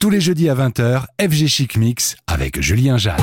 Tous les jeudis à 20h, FG Chic Mix avec Julien Jeanne.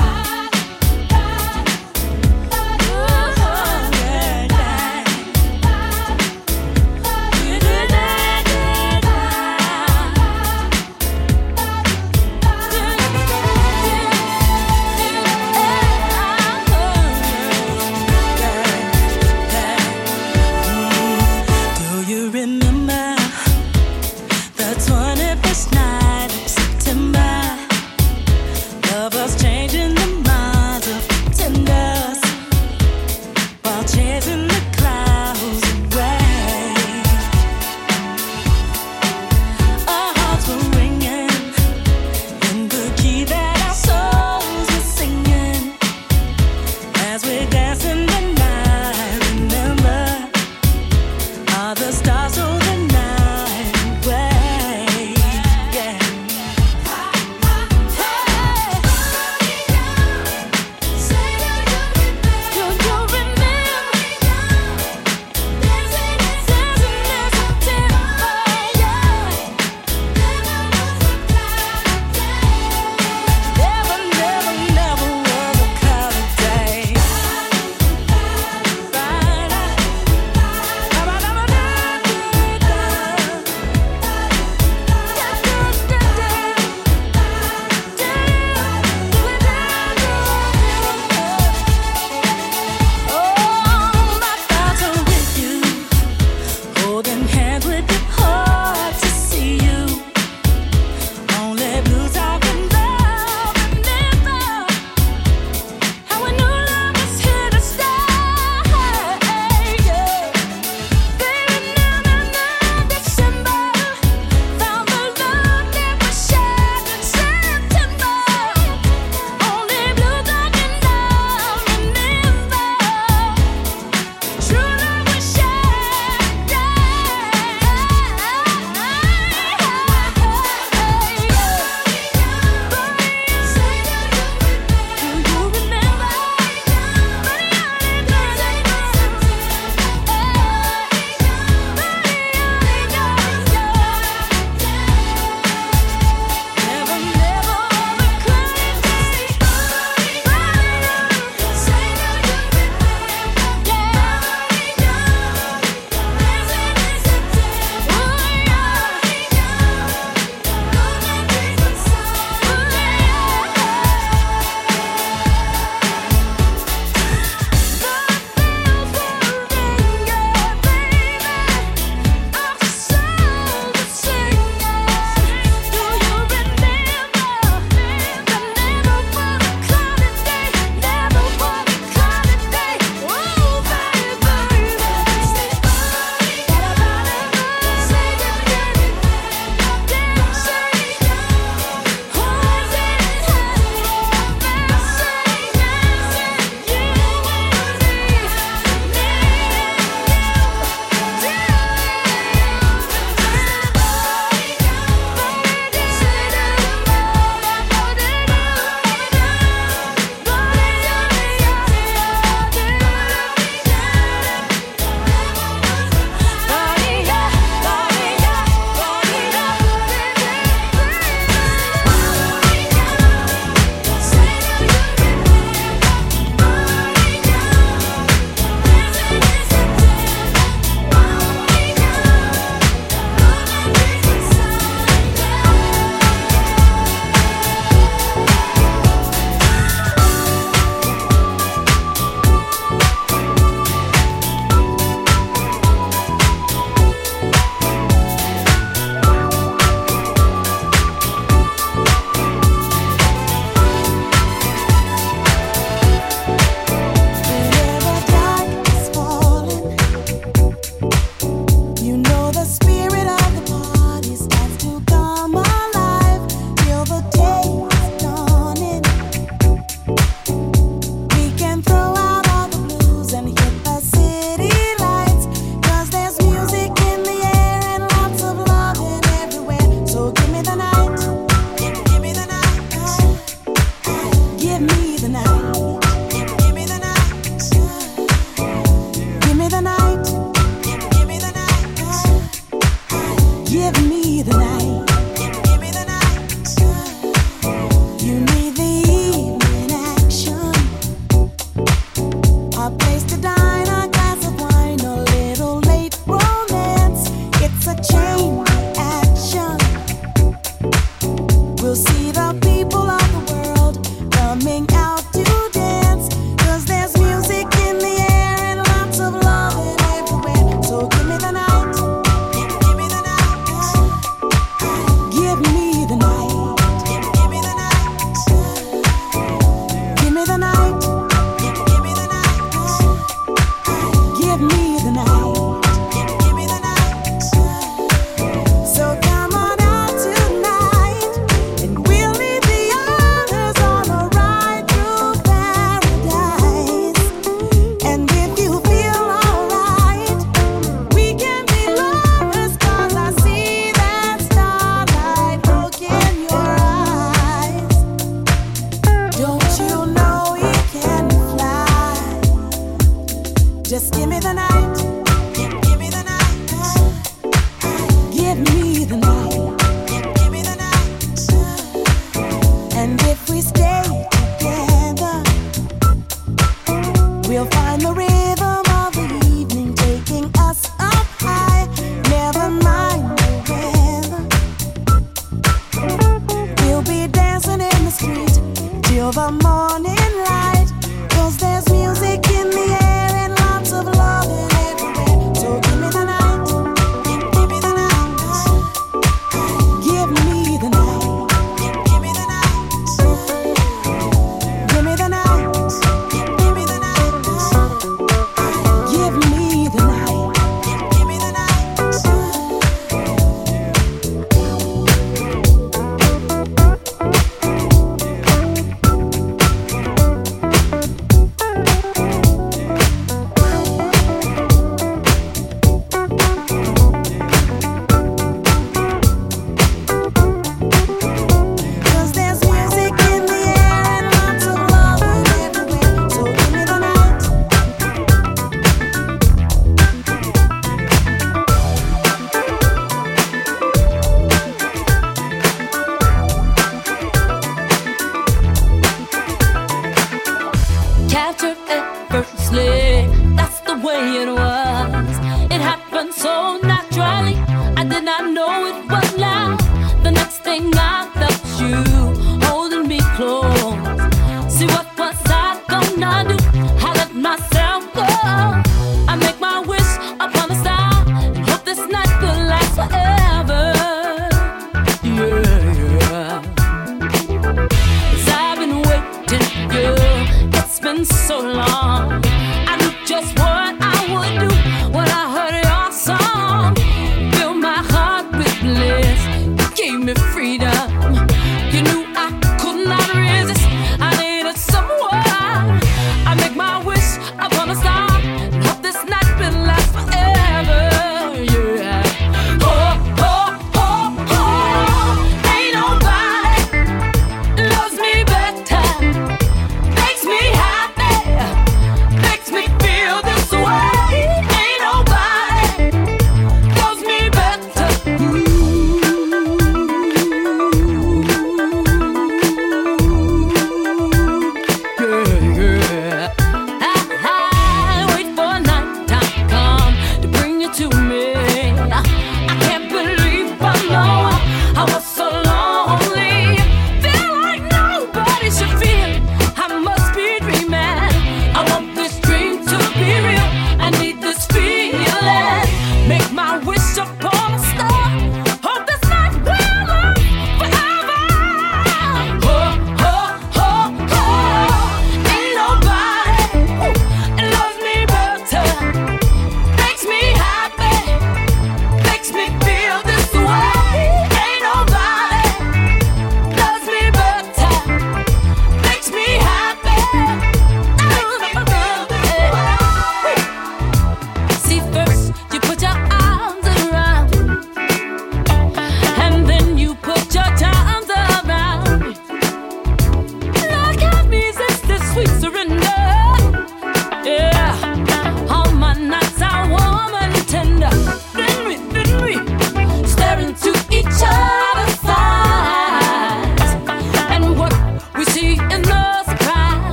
captured effortlessly. That's the way it was. It happened so naturally. I did not know it was love. The next thing I felt you holding me close.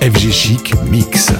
FG Chic Mix.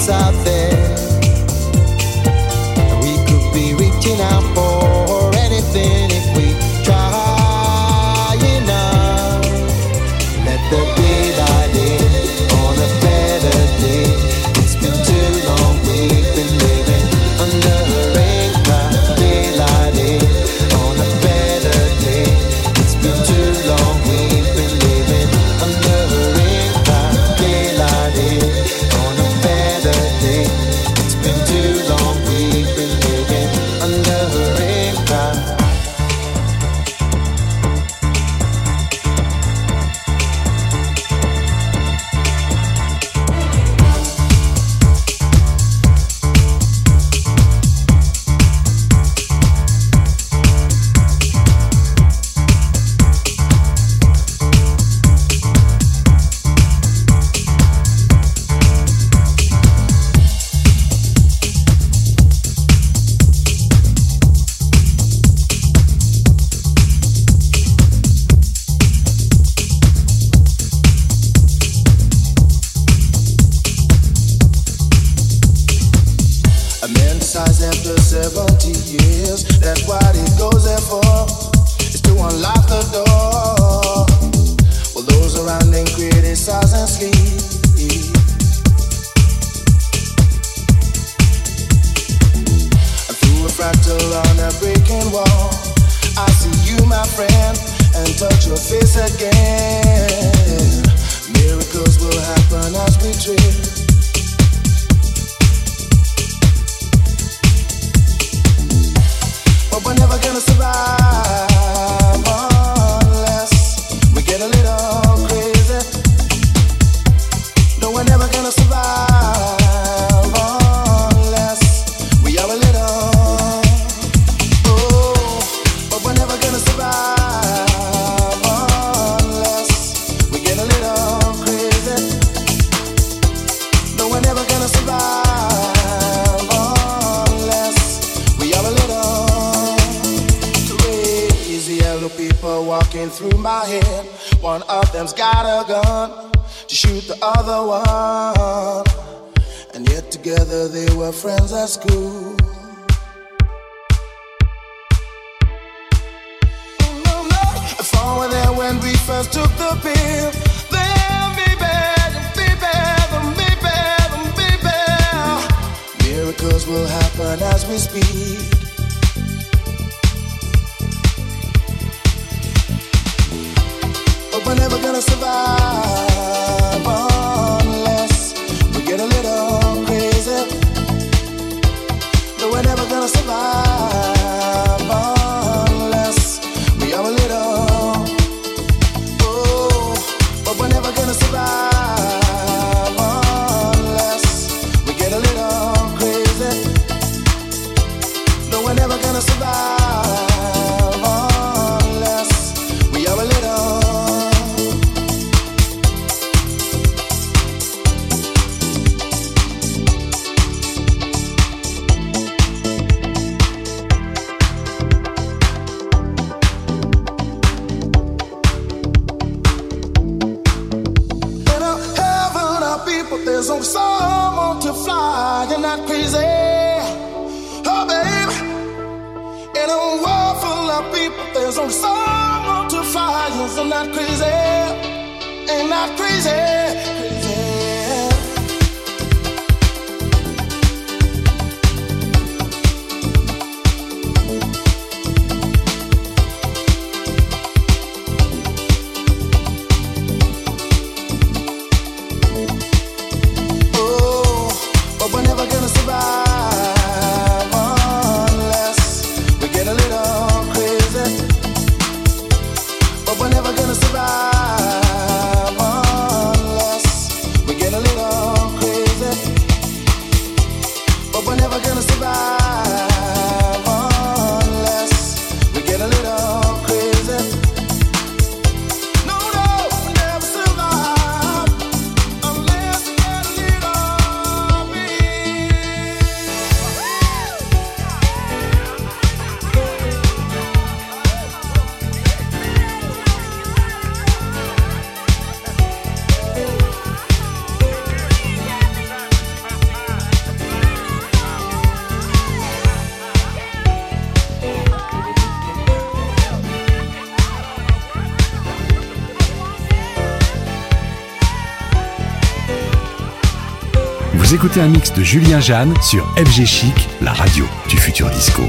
Stop out there at school. Some want to fly, you're not crazy. Oh, babe. In a world full of people, there's only some want to fly, you're not crazy. Ain't not crazy. Écoutez un mix de Julien Jeanne sur FG Chic, la radio du futur disco.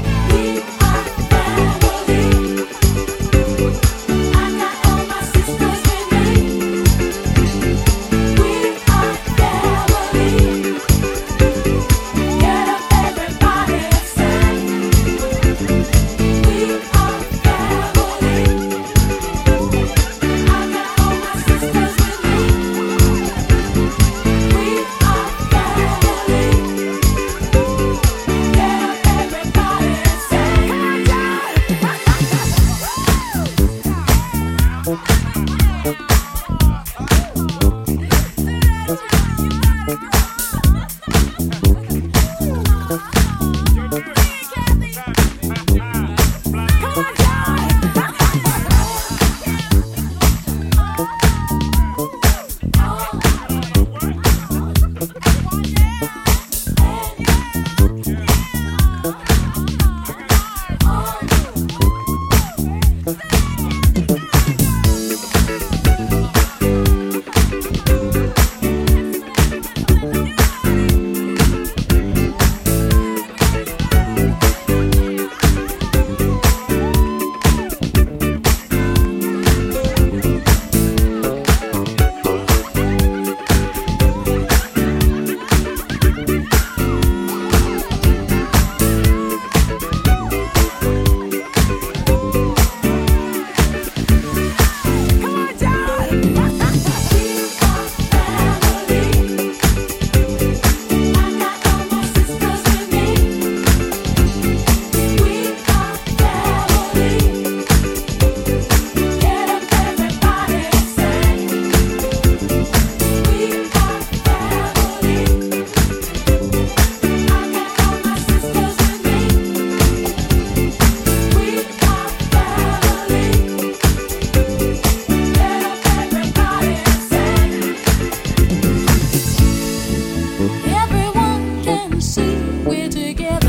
see we're together.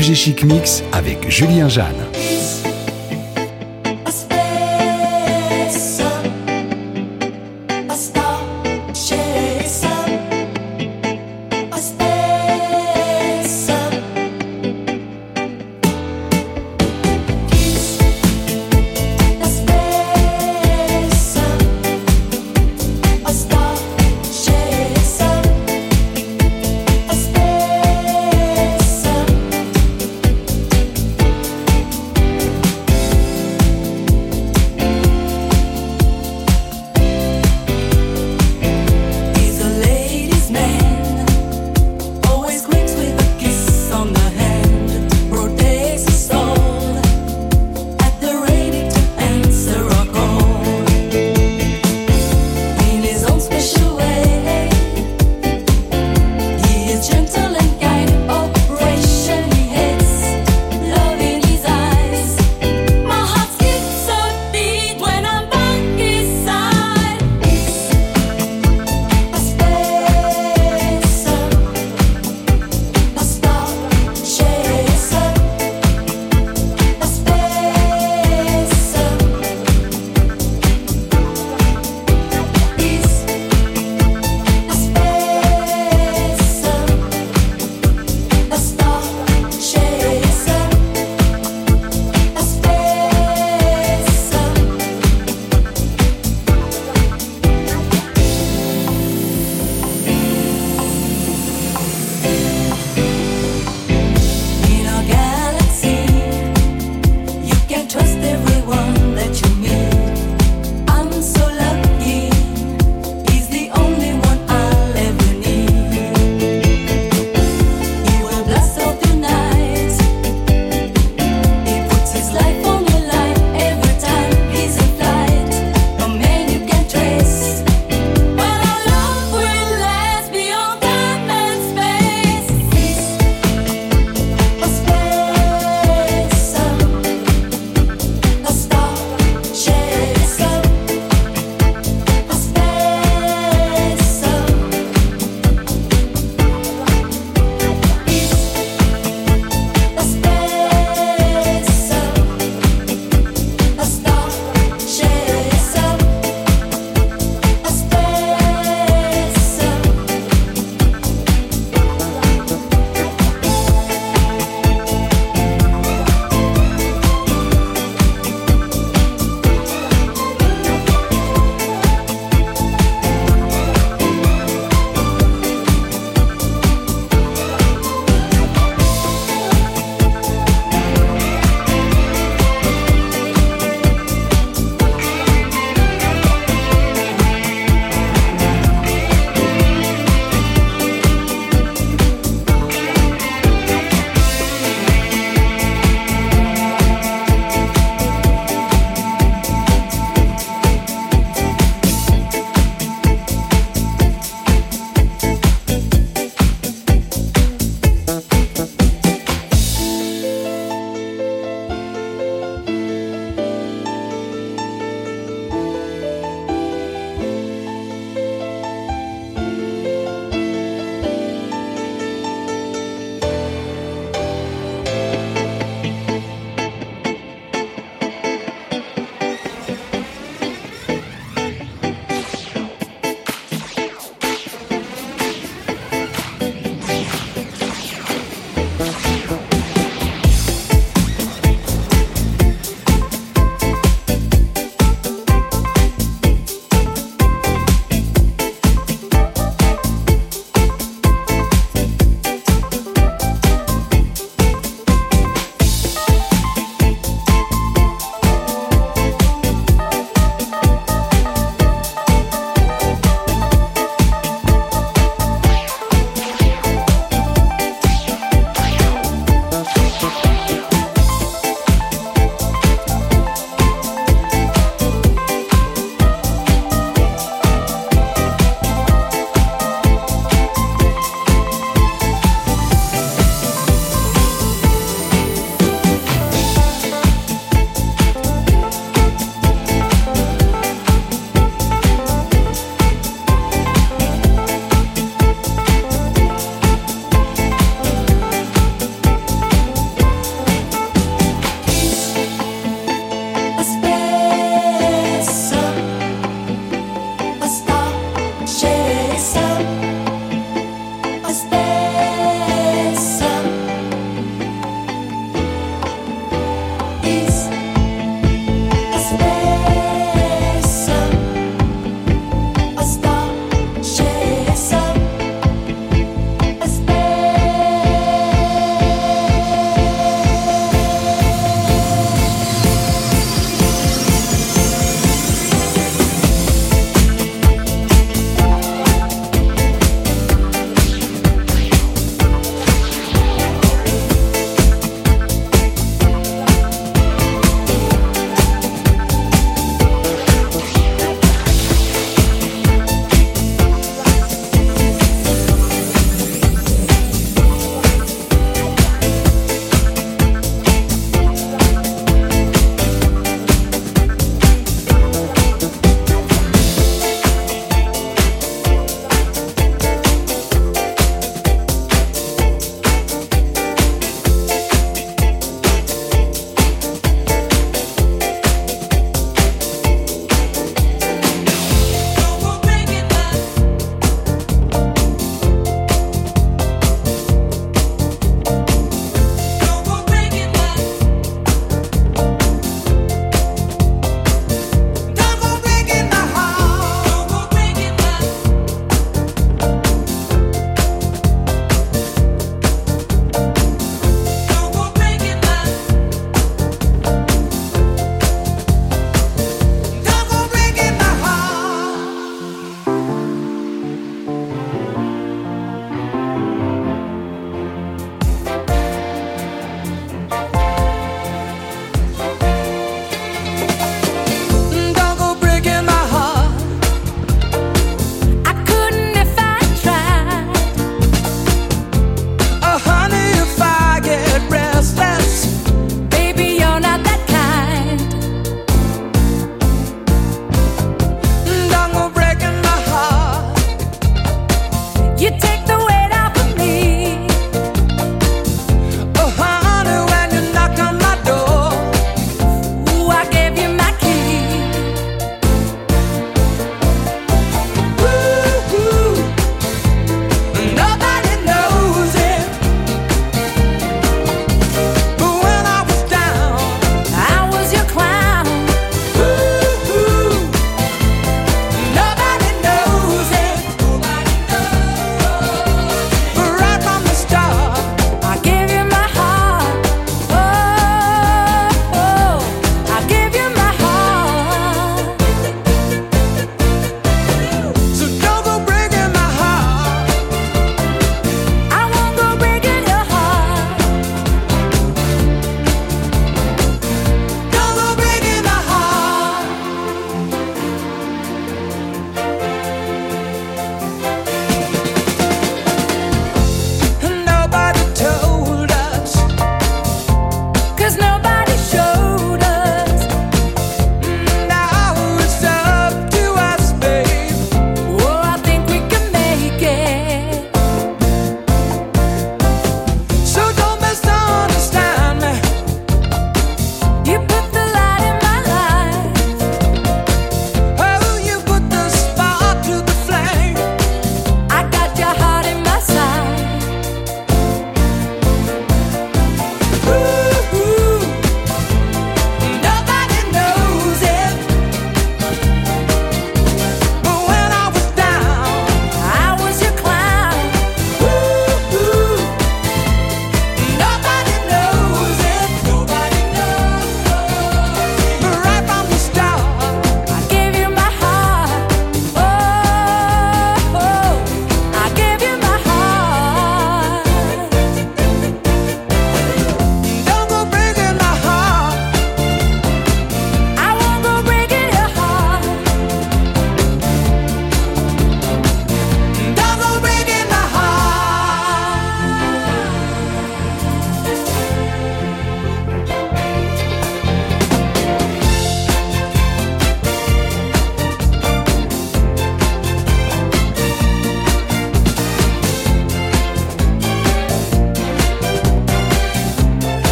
FG Chic Mix avec Julien Jeanne.